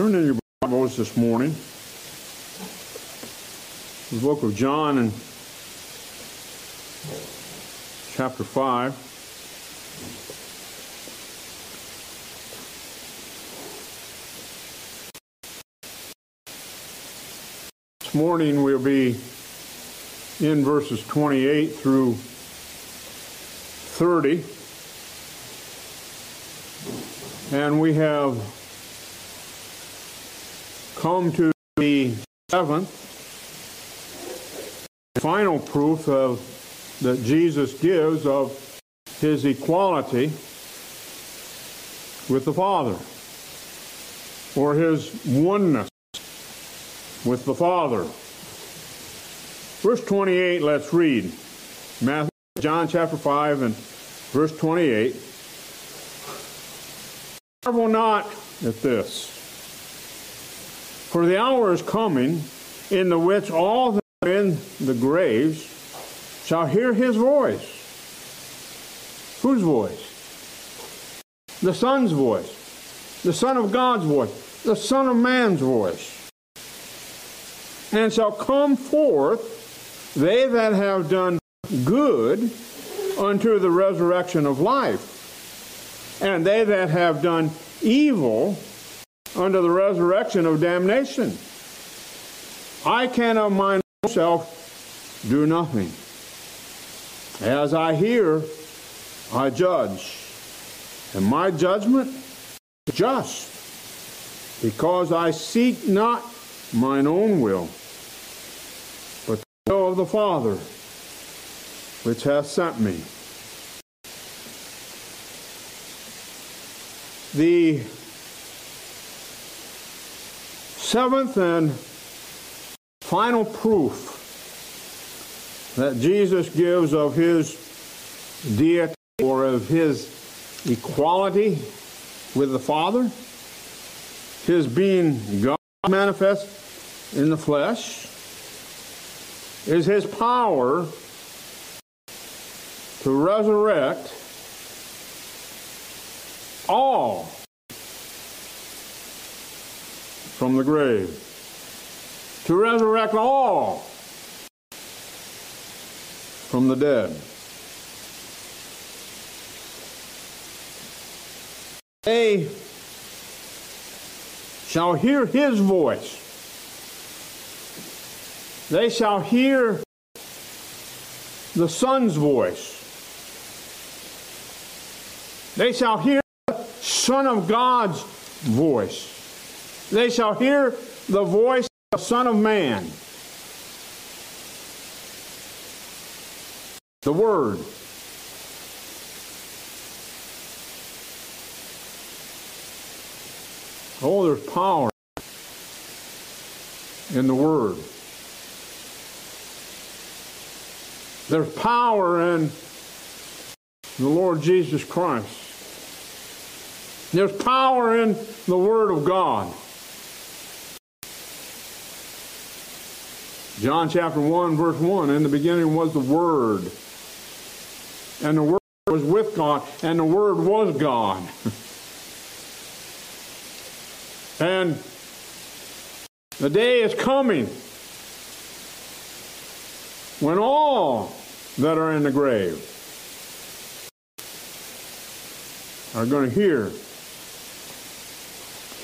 Turn in your Bibles this morning. The book of John and chapter 5. This morning we'll be in verses 28 through 30. And we have come to the seventh final proof of that Jesus gives of his equality with the Father or his oneness with the Father. Verse 28, let's read. Matthew, John chapter 5 and verse 28. Marvel not at this. For the hour is coming in the which all that are in the graves shall hear his voice. Whose voice? The Son's voice. The Son of God's voice. The Son of Man's voice. And shall come forth they that have done good unto the resurrection of life and they that have done evil unto the resurrection of damnation. I can of myself do nothing. As I hear, I judge. And my judgment is just, because I seek not mine own will, but the will of the Father, which hath sent me. The seventh and final proof that Jesus gives of his deity or of his equality with the Father, his being God manifest in the flesh, is his power to resurrect all from the grave, to resurrect all from the dead. They shall hear his voice. They shall hear the Son's voice. They shall hear the Son of God's voice. They shall hear the voice of the Son of Man. The Word. Oh, there's power in the Word. There's power in the Lord Jesus Christ. There's power in the Word of God. John chapter 1, verse 1 In the beginning was the Word, and the Word was with God, and the Word was God. and the day is coming when all that are in the grave are going to hear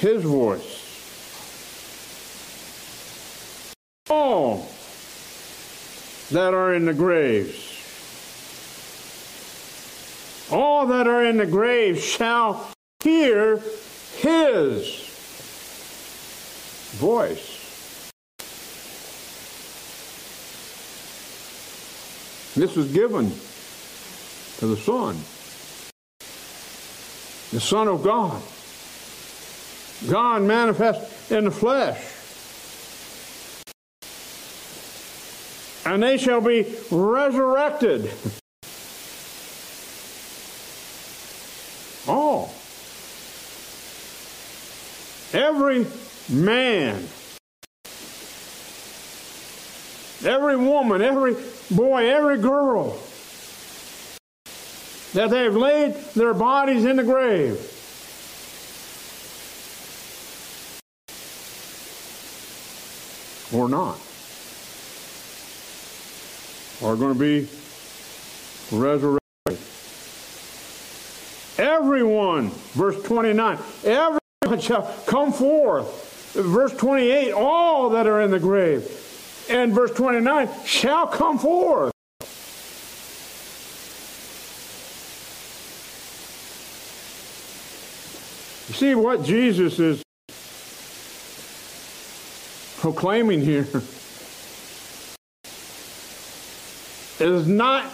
his voice. All that are in the graves, all that are in the graves shall hear his voice. This was given to the Son, the Son of God. God manifest in the flesh. And they shall be resurrected. All. Every man, every woman, every boy, every girl that they've laid their bodies in the grave or not are going to be resurrected. Everyone, verse 29, everyone shall come forth. Verse 28, all that are in the grave. And verse 29, shall come forth. You see what Jesus is proclaiming here is not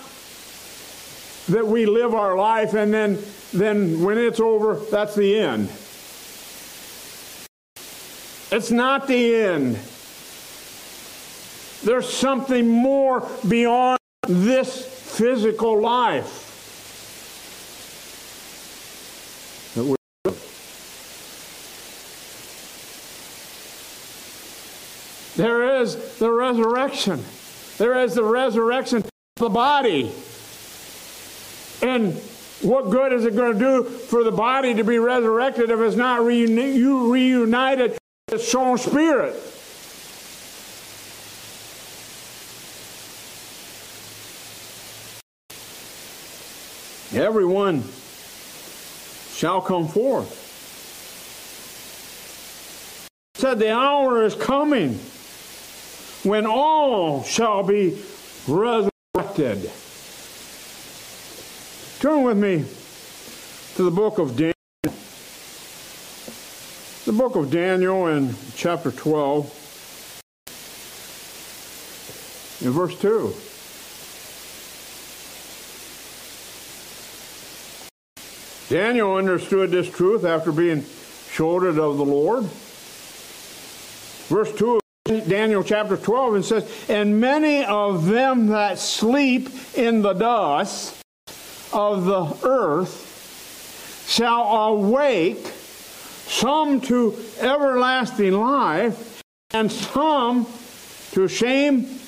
that we live our life and then then when it's over that's the end. It's not the end. There's something more beyond this physical life. There is the resurrection. There is the resurrection the body and what good is it going to do for the body to be resurrected if it's not reuni- you reunited with its own spirit? Everyone shall come forth. said the hour is coming when all shall be resurrected. Turn with me to the book of Daniel. The book of Daniel in chapter 12, in verse 2. Daniel understood this truth after being it of the Lord. Verse 2 of Daniel chapter 12 and says, And many of them that sleep in the dust of the earth shall awake, some to everlasting life, and some to shame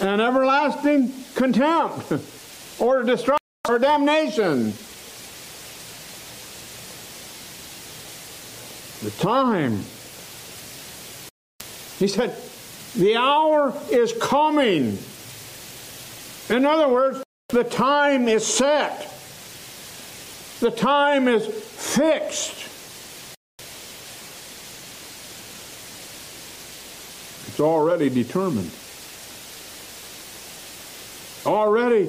and everlasting contempt, or destruction or damnation. The time. He said, the hour is coming. In other words, the time is set. The time is fixed. It's already determined. Already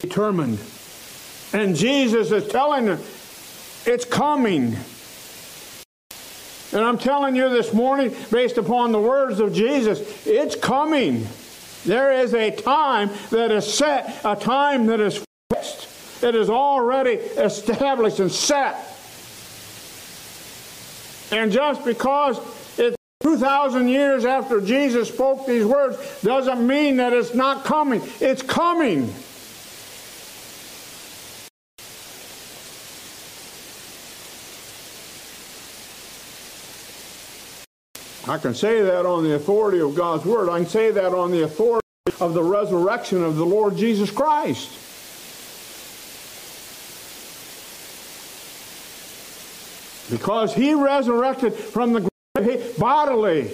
determined. And Jesus is telling them, it's coming. And I'm telling you this morning, based upon the words of Jesus, it's coming. There is a time that is set, a time that is fixed. It is already established and set. And just because it's 2,000 years after Jesus spoke these words doesn't mean that it's not coming. It's coming. I can say that on the authority of God's Word. I can say that on the authority of the resurrection of the Lord Jesus Christ. Because he resurrected from the grave bodily,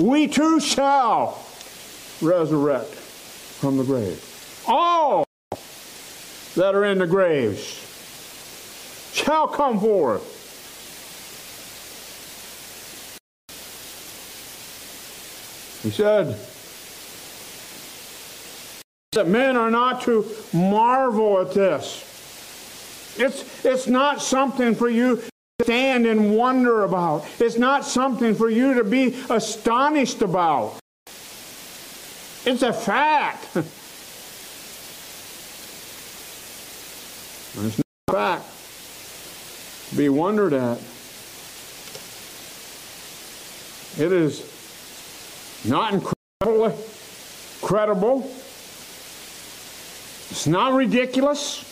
we too shall resurrect from the grave. All that are in the graves shall come forth. He said that men are not to marvel at this. It's, it's not something for you to stand and wonder about. It's not something for you to be astonished about. It's a fact. it's not a fact to be wondered at. It is not incredibly credible. It's not ridiculous.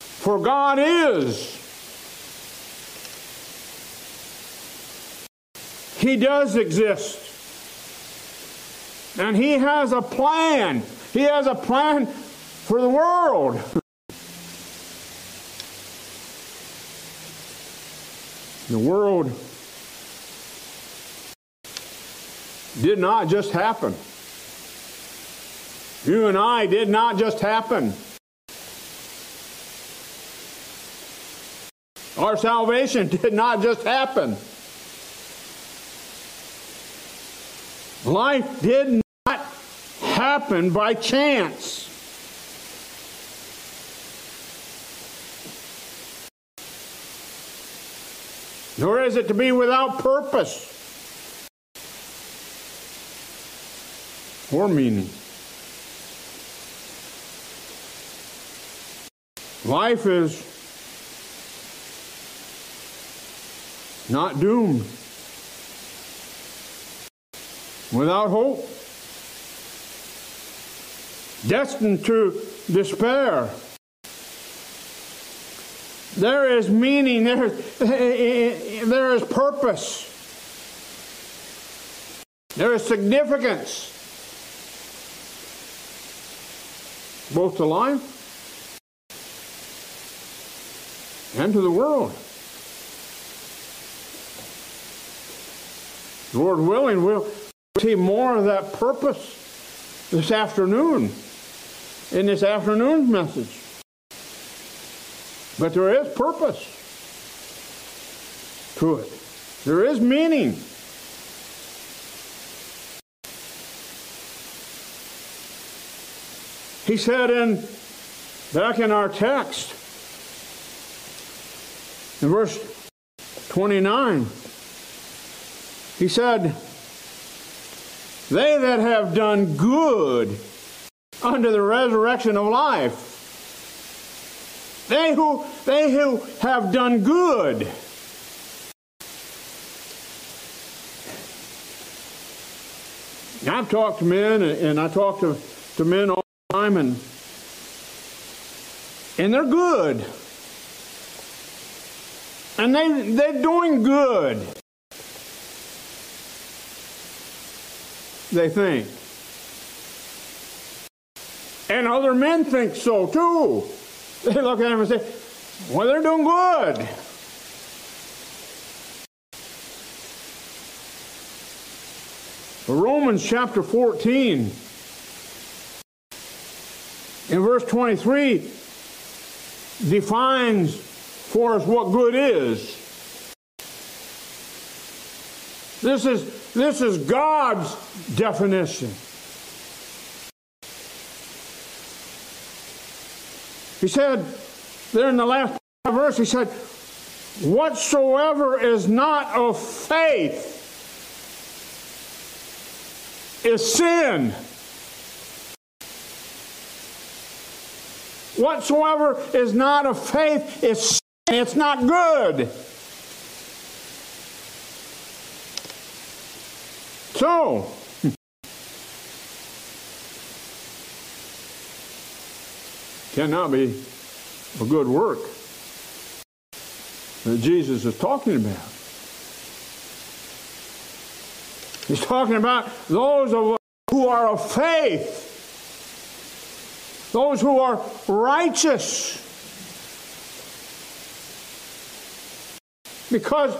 For God is. He does exist. And He has a plan. He has a plan for the world. The world did not just happen. You and I did not just happen. Our salvation did not just happen. Life did not happen by chance. Nor is it to be without purpose meaning. Life is not doomed, without hope, destined to despair. There is meaning, there, there is purpose, there is significance, both to life and to the world. Lord willing, we'll see more of that purpose this afternoon in this afternoon's message. But there is purpose to it. There is meaning. He said in back in our text, in verse 29, he said, They that have done good unto the resurrection of life, they who, they who have done good. I've talked to men, and I talk to, to men all and, and they're good. And they, they're doing good. They think. And other men think so too. They look at him and say, Well, they're doing good. Romans chapter 14, in verse 23, defines for us what good is. This is, this is God's definition. He said, there in the last verse, he said, Whatsoever is not of faith is sin. Whatsoever is not of faith is sin. It's not good. So, cannot be a good work that Jesus is talking about. He's talking about those of who are of faith, those who are righteous. Because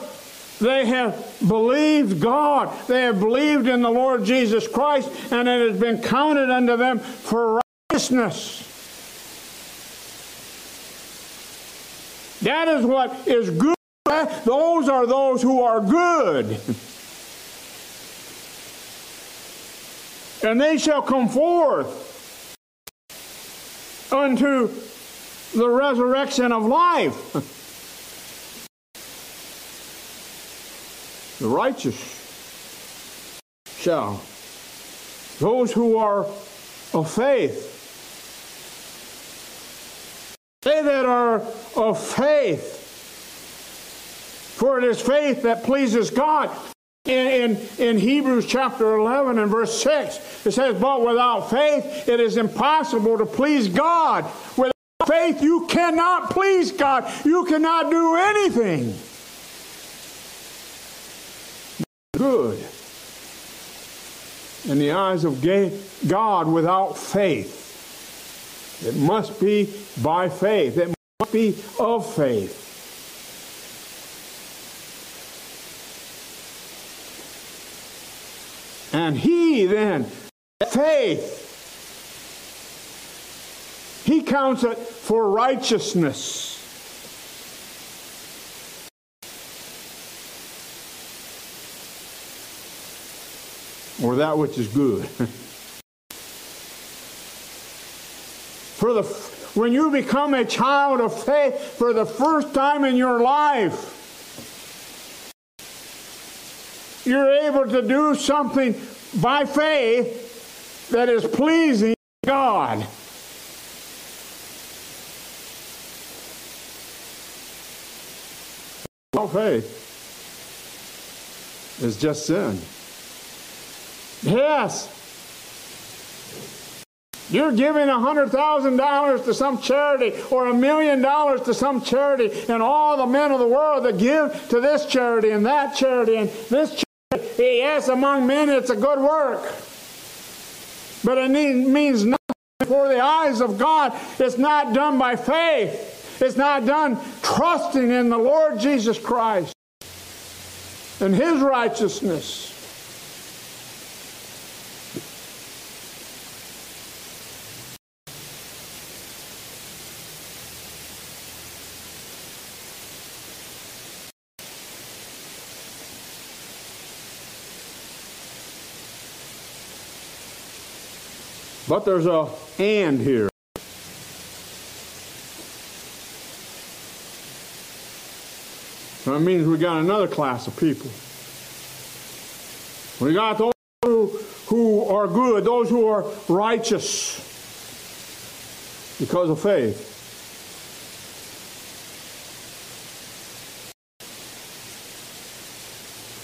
they have believed God, they have believed in the Lord Jesus Christ, and it has been counted unto them for righteousness. That is what is good. Those are those who are good. And they shall come forth unto the resurrection of life. The righteous shall. Those who are of faith they that are of faith. For it is faith that pleases God. In, in, in, Hebrews chapter 11 and verse 6, it says, But without faith it is impossible to please God. Without faith you cannot please God. You cannot do anything good in the eyes of God without faith. It must be by faith. It must be of faith. And he then, faith, he counts it for righteousness. Or that which is good. for the when you become a child of faith for the first time in your life, you're able to do something by faith that is pleasing to God. All faith is just sin. Yes. You're giving $100,000 to some charity or a million dollars to some charity, and all the men of the world that give to this charity and that charity and this charity, yes, among men it's a good work. But it means nothing before the eyes of God. It's not done by faith. It's not done trusting in the Lord Jesus Christ and His righteousness. But there's a and here. That means we got another class of people. We got those who, who are good, those who are righteous because of faith.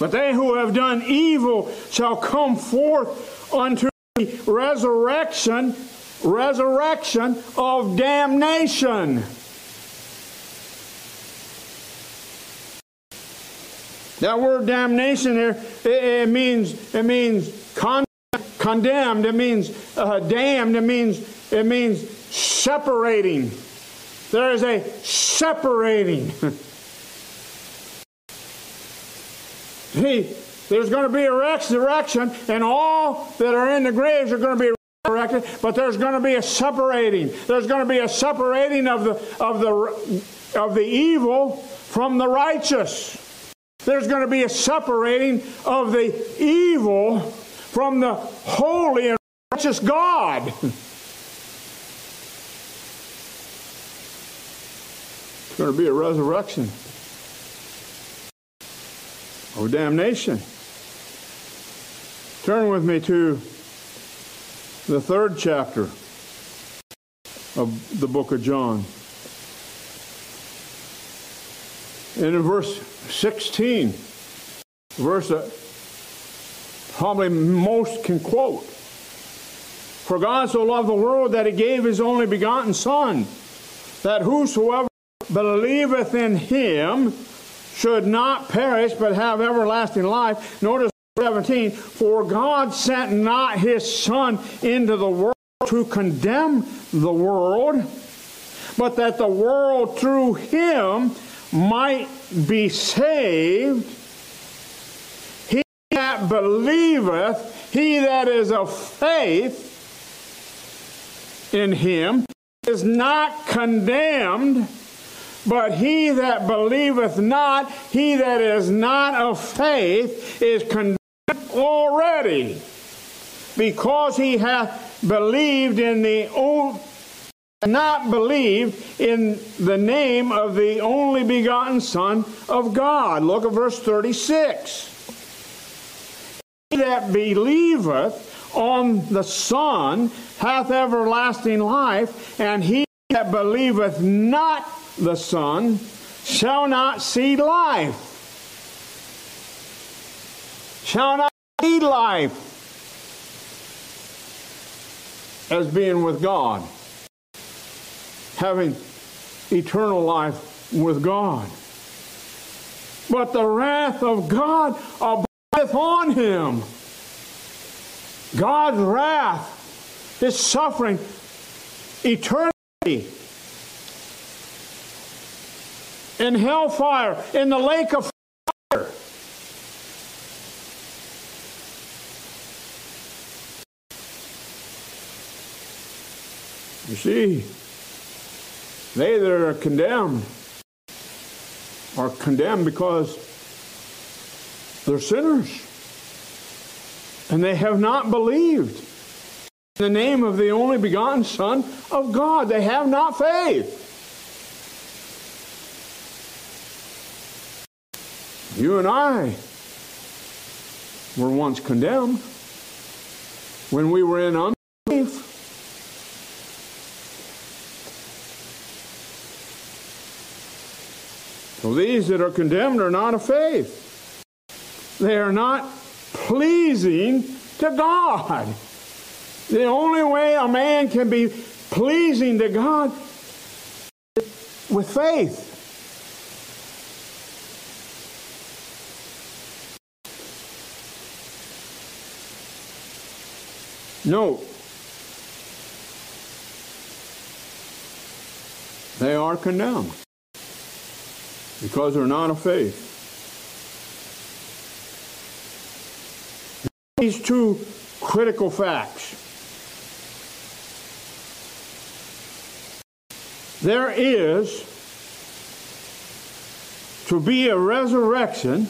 But they who have done evil shall come forth unto resurrection, resurrection of damnation. That word damnation here, it, it means it means con- condemned. It means uh, damned. It means it means separating. There is a separating. he, there's going to be a resurrection, and all that are in the graves are going to be resurrected. But there's going to be a separating. There's going to be a separating of the of the of the evil from the righteous. There's going to be a separating of the evil from the holy and righteous God. It's going to be a resurrection or damnation. Turn with me to the third chapter of the book of John. And in verse 16, verse that probably most can quote. For God so loved the world that he gave his only begotten Son, that whosoever believeth in him should not perish but have everlasting life. Notice 17, for God sent not his Son into the world to condemn the world, but that the world through him might be saved. He that believeth, he that is of faith in him, is not condemned, but he that believeth not, he that is not of faith, is condemned already, because he hath believed in the old not believed in the name of the only begotten Son of God. Look at verse 36. He that believeth on the Son hath everlasting life, and he that believeth not the Son shall not see life. Shall not life as being with God having eternal life with God. But the wrath of God abideth on him. God's wrath, his suffering, eternity in hellfire, in the lake of see, they that are condemned are condemned because they're sinners. And they have not believed in the name of the only begotten Son of God. They have not faith. You and I were once condemned when we were in These that are condemned are not of faith. They are not pleasing to God. The only way a man can be pleasing to God is with faith. Note, they are condemned because they're not of faith. These two critical facts. There is to be a resurrection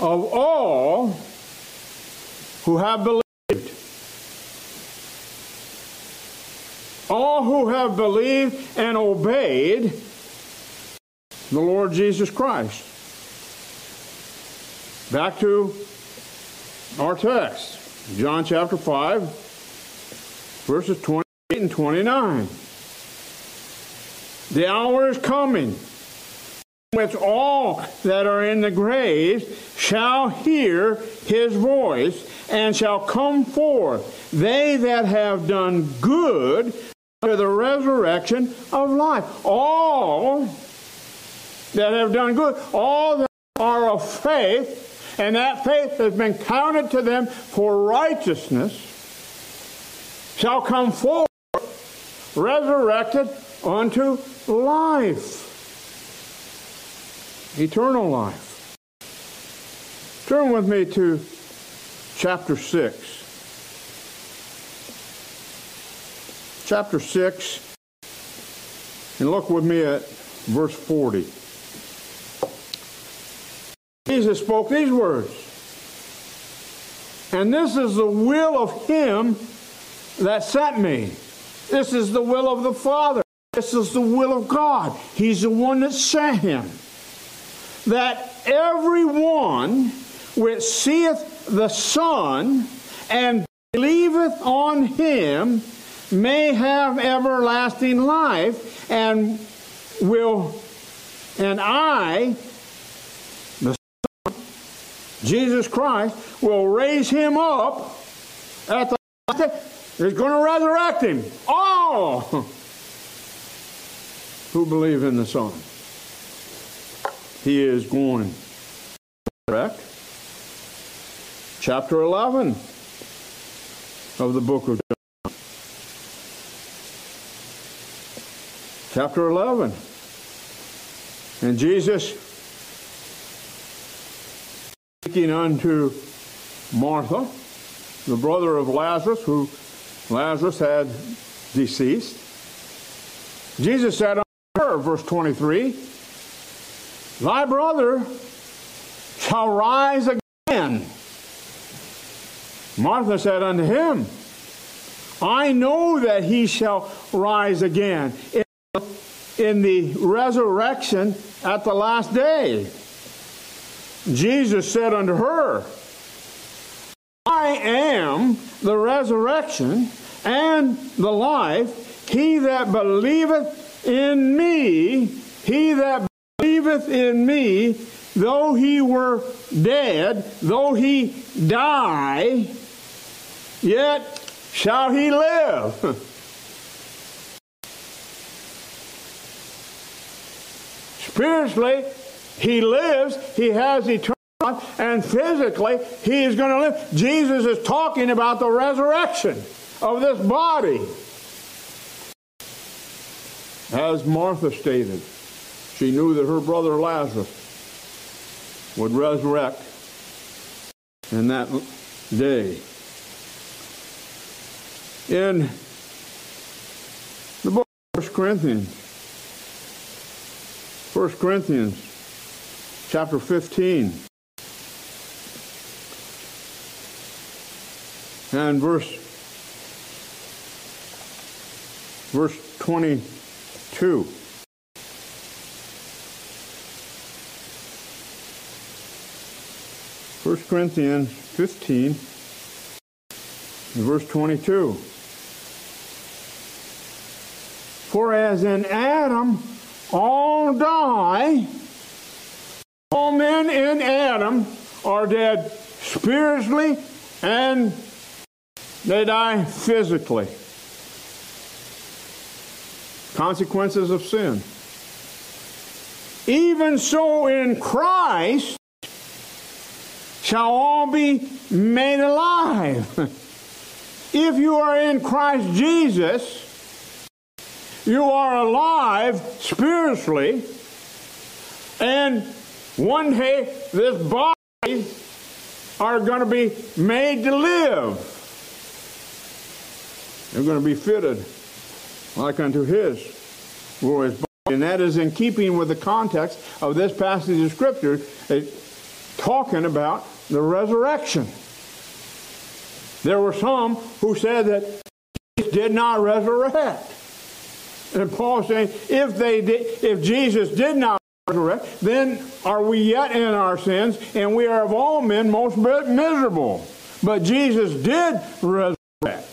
of all who have believed. All who have believed and obeyed the Lord Jesus Christ. Back to our text, John chapter 5, verses 28 and 29. The hour is coming which all that are in the graves shall hear his voice and shall come forth, they that have done good to the resurrection of life. All that have done good, all that are of faith, and that faith has been counted to them for righteousness, shall come forth resurrected unto life. Eternal life. Turn with me to chapter 6. Chapter 6, and look with me at verse 40. Jesus spoke these words. And this is the will of him that sent me. This is the will of the Father. This is the will of God. He's the one that sent him. That everyone which seeth the Son and believeth on him may have everlasting life and will and I Jesus Christ will raise him up at the He's going to resurrect him. All who believe in the Son. He is going to resurrect. Chapter 11 of the book of John. Chapter 11. And Jesus speaking unto Martha, the brother of Lazarus, who Lazarus had deceased. Jesus said unto her, verse 23, Thy brother shall rise again. Martha said unto him, I know that he shall rise again in, in the resurrection at the last day. Jesus said unto her, I am the resurrection and the life. He that believeth in me, he that believeth in me, though he were dead, though he die, yet shall he live. Spiritually, he lives, he has eternal life, and physically he is going to live. Jesus is talking about the resurrection of this body. As Martha stated, she knew that her brother Lazarus would resurrect in that day. In the book of 1 Corinthians. 1 Corinthians chapter 15. And verse verse 22. First Corinthians 15, verse 22. For as in Adam all die, all men in Adam are dead spiritually and they die physically. Consequences of sin. Even so, in Christ shall all be made alive. if you are in Christ Jesus, you are alive spiritually, and one day this body are going to be made to live. They're going to be fitted like unto his glorious body. And that is in keeping with the context of this passage of Scripture, eh, talking about the resurrection. There were some who said that Jesus did not resurrect. And Paul saying, if they did, if Jesus did not then are we yet in our sins, and we are of all men most miserable. But Jesus did resurrect.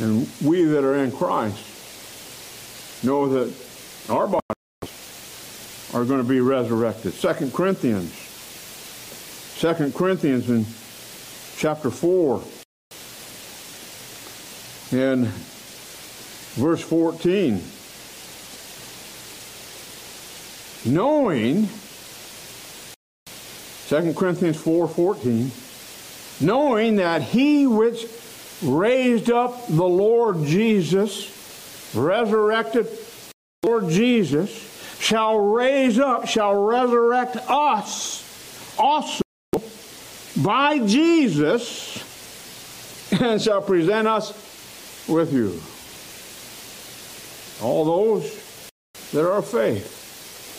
And we that are in Christ know that our bodies are going to be resurrected. Second Corinthians. Second Corinthians in chapter 4 and verse 14. Knowing 2 Corinthians 4:14 knowing that he which raised up the Lord Jesus, resurrected Lord Jesus, shall raise up, shall resurrect us also by Jesus, and shall present us with you. All those that are faith,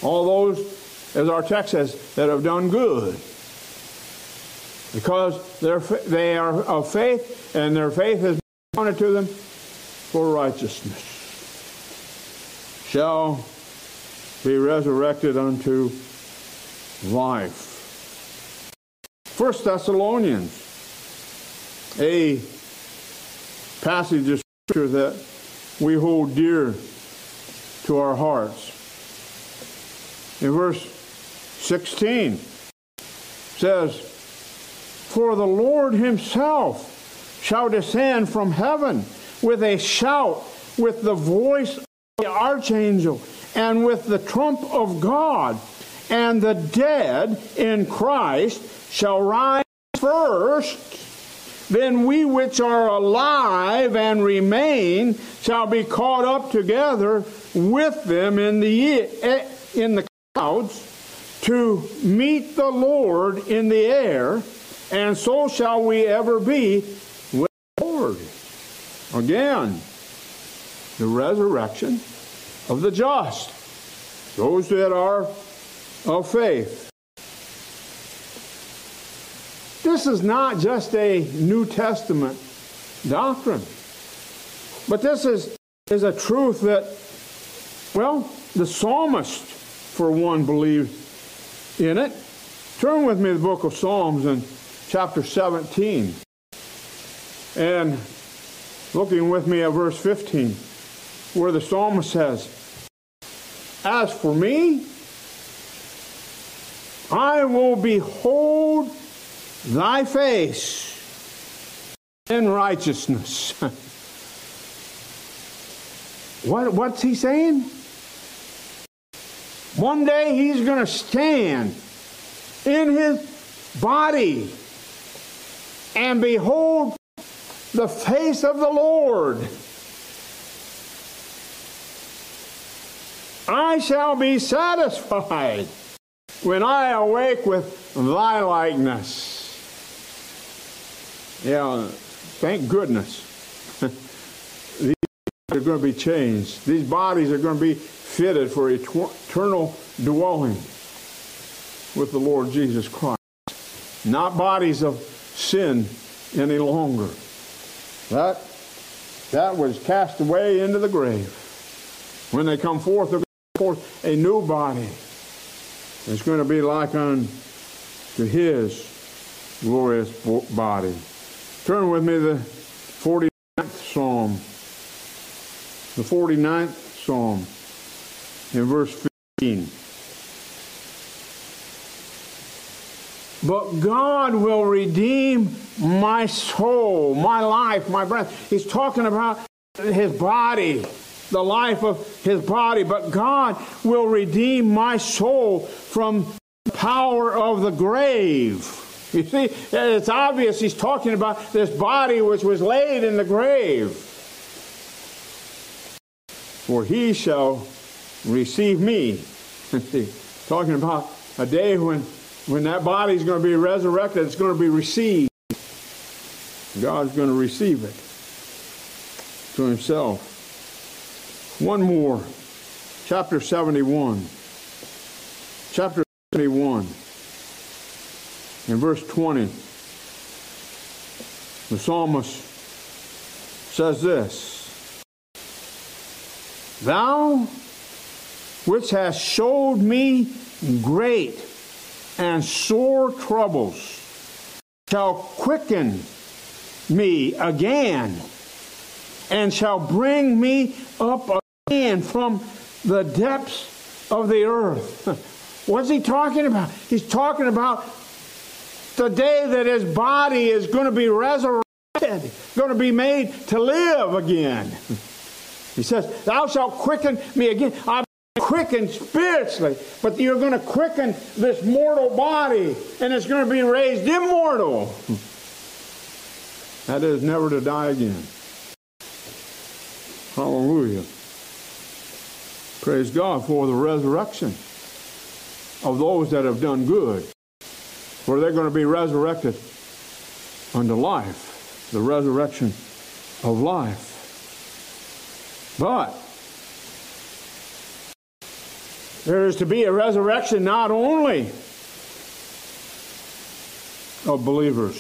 all those, as our text says, that have done good because they're, they are of faith, and their faith has been counted to them for righteousness. Shall be resurrected unto life. First Thessalonians, a passage of scripture that we hold dear to our hearts. In verse 16 says, for the Lord himself shall descend from heaven with a shout, with the voice of the archangel, and with the trump of God. And the dead in Christ shall rise first. Then we which are alive and remain shall be caught up together with them in the, eh, in the clouds to meet the Lord in the air and so shall we ever be with the Lord. Again, the resurrection of the just, those that are of faith. This is not just a New Testament doctrine, but this is, is a truth that, well, the psalmist, for one, believed in it. Turn with me to the book of Psalms and chapter 17. And looking with me at verse 15, where the psalmist says, As for me, I will behold thy face in righteousness. what, what's he saying? One day he's going to stand in his body and behold the face of the Lord. I shall be satisfied when I awake with thy likeness. Yeah, thank goodness are going to be changed. These bodies are going to be fitted for eternal dwelling with the Lord Jesus Christ. Not bodies of sin any longer. That, that was cast away into the grave. When they come forth, they're going to come forth a new body. It's going to be like unto his glorious body. Turn with me to the 49th Psalm. The 49th Psalm in verse 15. But God will redeem my soul, my life, my breath. He's talking about his body, the life of his body. But God will redeem my soul from the power of the grave. You see, it's obvious he's talking about this body which was laid in the grave. For he shall receive me. talking about a day when when that body is going to be resurrected, it's going to be received. God's going to receive it to himself. One more. Chapter 71. Chapter 71. In verse 20, the psalmist says this Thou which hast showed me great and sore troubles shall quicken me again and shall bring me up again from the depths of the earth. What's he talking about? He's talking about the day that his body is going to be resurrected, going to be made to live again. He says, Thou shalt quicken me again. I'm quickened spiritually, but you're going to quicken this mortal body, and it's going to be raised immortal. That is never to die again. Hallelujah. Praise God for the resurrection of those that have done good, for they're going to be resurrected unto life, the resurrection of life. But there is to be a resurrection not only of believers,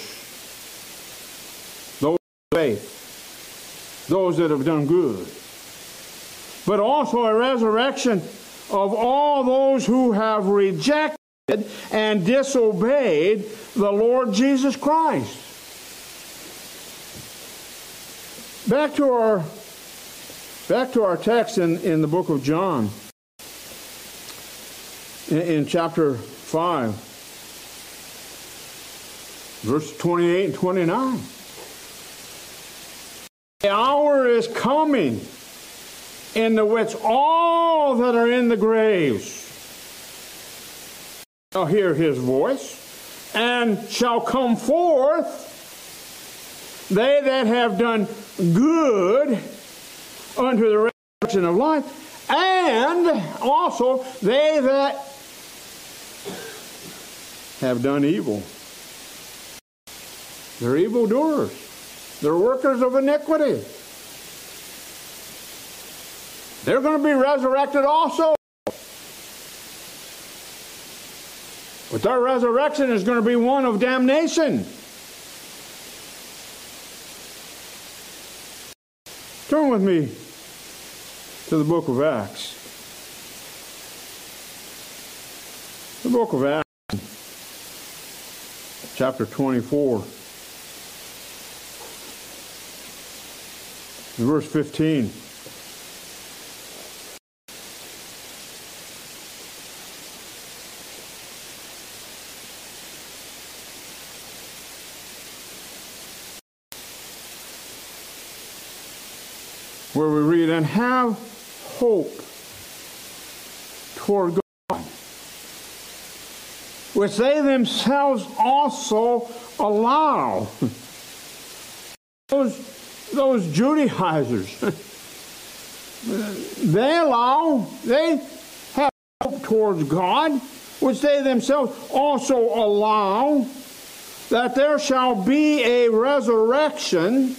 those of faith, those that have done good, but also a resurrection of all those who have rejected and disobeyed the Lord Jesus Christ. Back to our back to our text in, in the book of John in, in chapter 5, verse 28 and 29. The hour is coming in the which all that are in the graves shall hear his voice and shall come forth they that have done good unto the resurrection of life and also they that have done evil. They're evildoers. They're workers of iniquity. They're going to be resurrected also. But their resurrection is going to be one of damnation. Turn with me to the book of Acts. The book of Acts chapter 24, verse 15. Where we read, and have hope toward God which they themselves also allow. those, those Judaizers, they allow, they have hope towards God, which they themselves also allow that there shall be a resurrection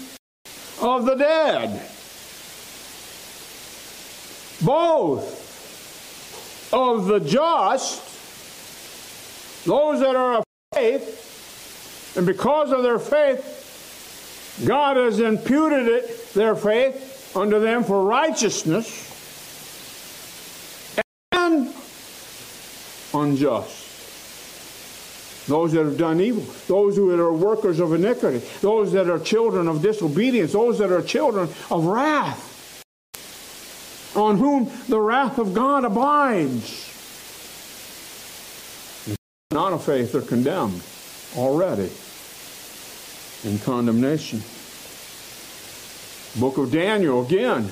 of the dead. Both of the just, those that are of faith, and because of their faith, God has imputed it, their faith, unto them for righteousness, and unjust. Those that have done evil, those who are workers of iniquity, those that are children of disobedience, those that are children of wrath on whom the wrath of God abides. Not of faith are condemned already in condemnation. Book of Daniel, again,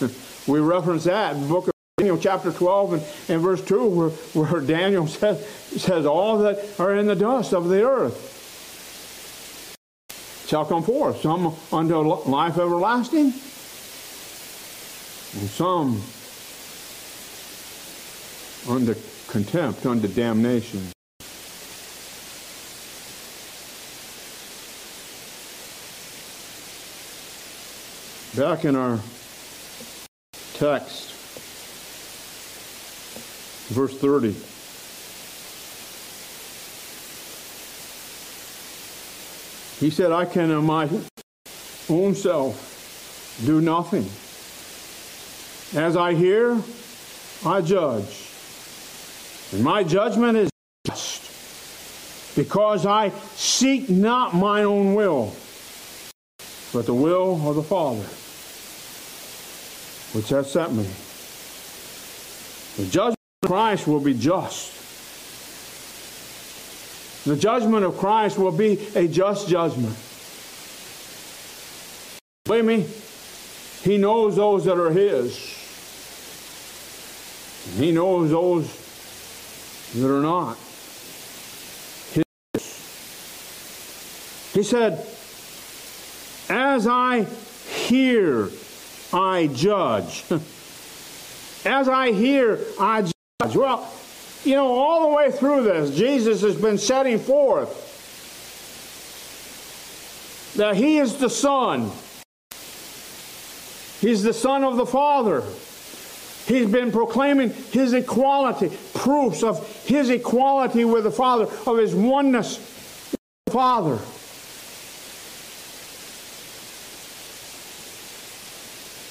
we reference that. Book of Daniel, chapter 12 and, and verse 2, where, where Daniel says, says, All that are in the dust of the earth shall come forth, some unto life everlasting, and some under contempt, under damnation. Back in our text, verse 30. He said, I can of my own self do nothing. As I hear, I judge. And my judgment is just, because I seek not mine own will, but the will of the Father, which has sent me. The judgment of Christ will be just. The judgment of Christ will be a just judgment. Believe me, He knows those that are His. He knows those that are not. His. He said, As I hear, I judge. As I hear, I judge. Well, you know, all the way through this, Jesus has been setting forth that He is the Son. He's the Son of the Father. He's been proclaiming his equality, proofs of his equality with the Father, of his oneness with the Father.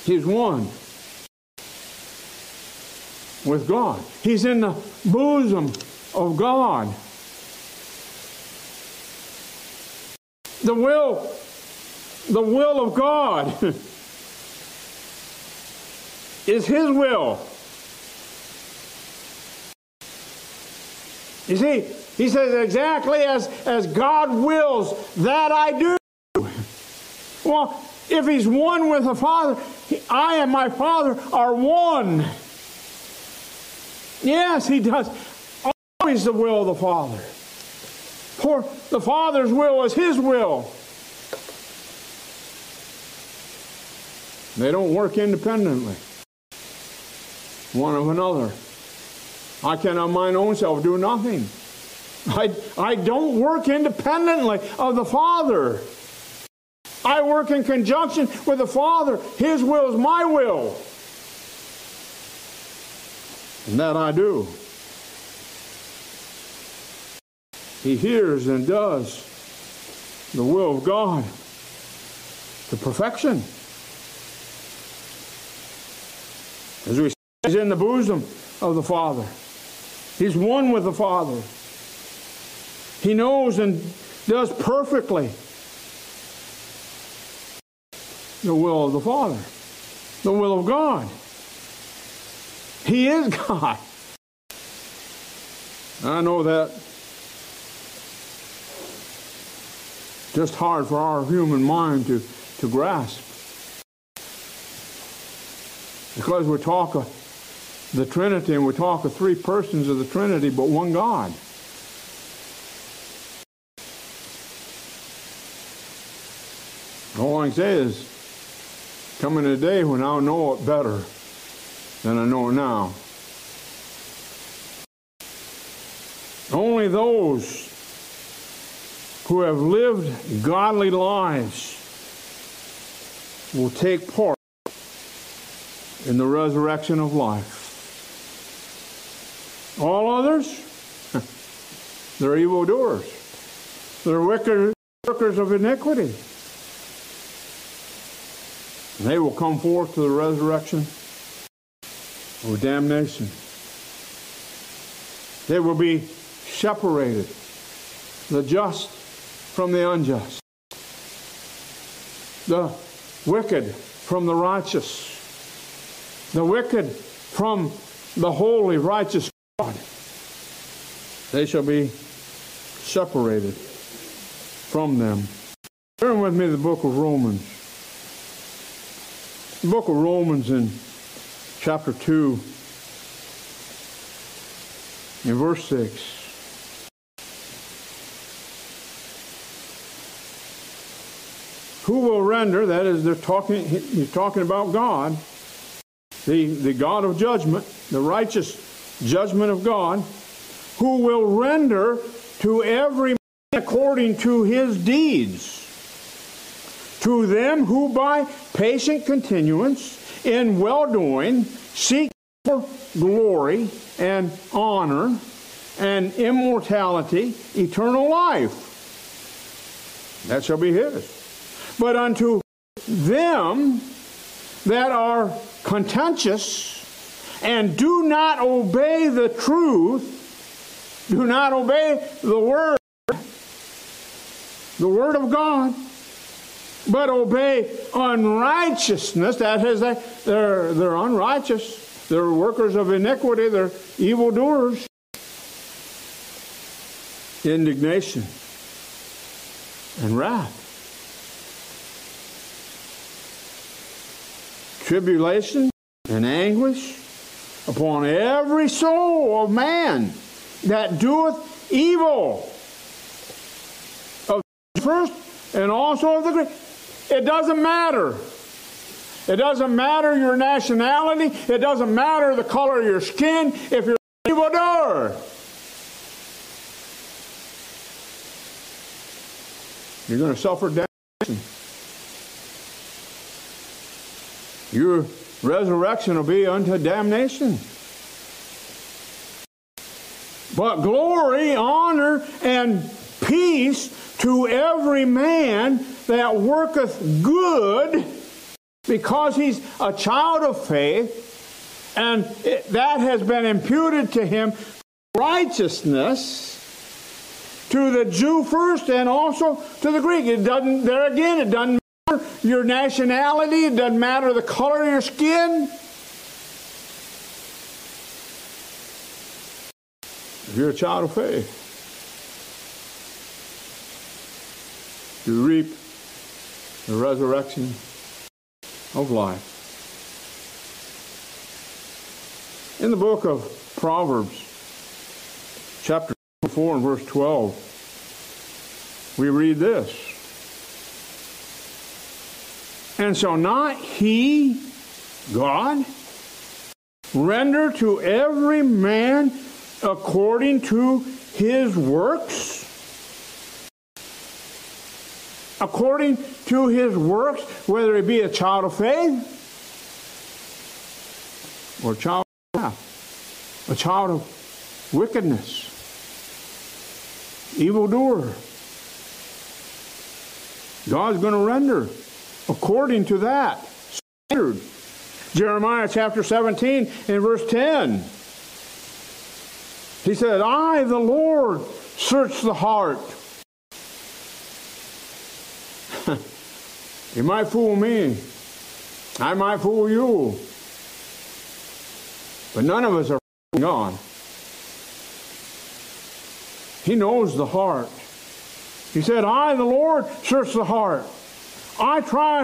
He's one with God. He's in the bosom of God. The will, the will of God. is His will. You see, he says, exactly as, as God wills, that I do. Well, if he's one with the Father, I and my Father are one. Yes, he does. Always the will of the Father. For the Father's will is his will. They don't work independently one of another. I can of mine own self do nothing. I, I don't work independently of the Father. I work in conjunction with the Father. His will is my will. And that I do. He hears and does the will of God to perfection. As we He's in the bosom of the Father. He's one with the Father. He knows and does perfectly the will of the Father, the will of God. He is God. I know that just hard for our human mind to, to grasp. Because we talk the Trinity, and we talk of three persons of the Trinity, but one God. All I can say is, coming a day when I'll know it better than I know it now. Only those who have lived godly lives will take part in the resurrection of life. All others, they're evildoers. They're wicked workers of iniquity. And they will come forth to the resurrection or damnation. They will be separated, the just from the unjust, the wicked from the righteous, the wicked from the holy, righteous. They shall be separated from them. Turn with me to the book of Romans. The book of Romans in chapter 2, in verse 6. Who will render, that is, they're talking, he's talking about God, the, the God of judgment, the righteous judgment of God, who will render to every man according to his deeds. To them who by patient continuance in well doing seek for glory and honor and immortality, eternal life. That shall be his. But unto them that are contentious and do not obey the truth, do not obey the word, the word of God, but obey unrighteousness. That is, they're, they're unrighteous. They're workers of iniquity. They're evildoers. Indignation and wrath. Tribulation and anguish upon every soul of man that doeth evil of the first and also of the Greek. It doesn't matter. It doesn't matter your nationality. It doesn't matter the color of your skin if you're an evildoer. You're going to suffer damnation. Your resurrection will be unto damnation. But glory, honor, and peace to every man that worketh good, because he's a child of faith, and it, that has been imputed to him righteousness to the Jew first and also to the Greek. It doesn't, there again, it doesn't matter your nationality, it doesn't matter the color of your skin. If you're a child of faith, you reap the resurrection of life. In the book of Proverbs, chapter 4 and verse 12, we read this. And so not he, God, render to every man according to his works? According to his works, whether it be a child of faith or a child of wrath, a child of wickedness, evildoer. God's going to render according to that standard. Jeremiah chapter 17 and verse 10. He said, I, the Lord, search the heart. you might fool me. I might fool you. But none of us are God. He knows the heart. He said, I, the Lord, search the heart. I try